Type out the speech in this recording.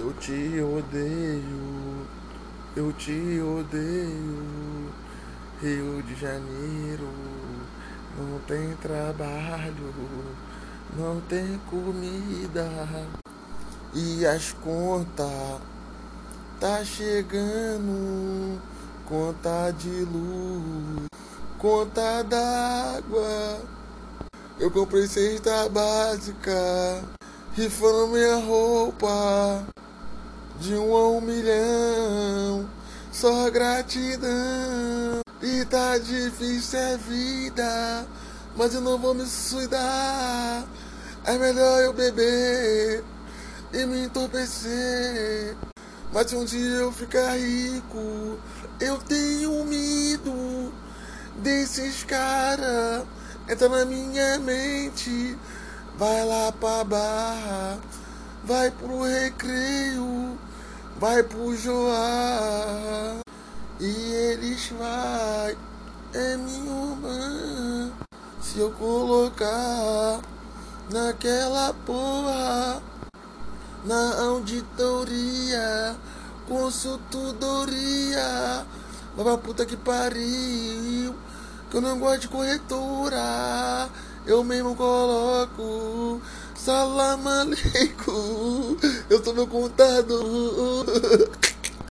Eu te odeio, eu te odeio. Rio de Janeiro não tem trabalho, não tem comida e as contas tá chegando, conta de luz, conta d'água. Eu comprei cesta básica, rifando minha roupa de um a um milhão, só gratidão. E tá difícil é vida, mas eu não vou me suicidar. É melhor eu beber e me entorpecer. Mas se um dia eu ficar rico, eu tenho medo desses caras. Entra na minha mente, vai lá pra barra, vai pro recreio, vai pro Joá. E eles vai, é minha irmã. Se eu colocar naquela porra, na auditoria, consultoria, vai pra puta que pariu. Que eu não gosto de corretora, eu mesmo coloco. Salam aleikum, eu sou meu contador.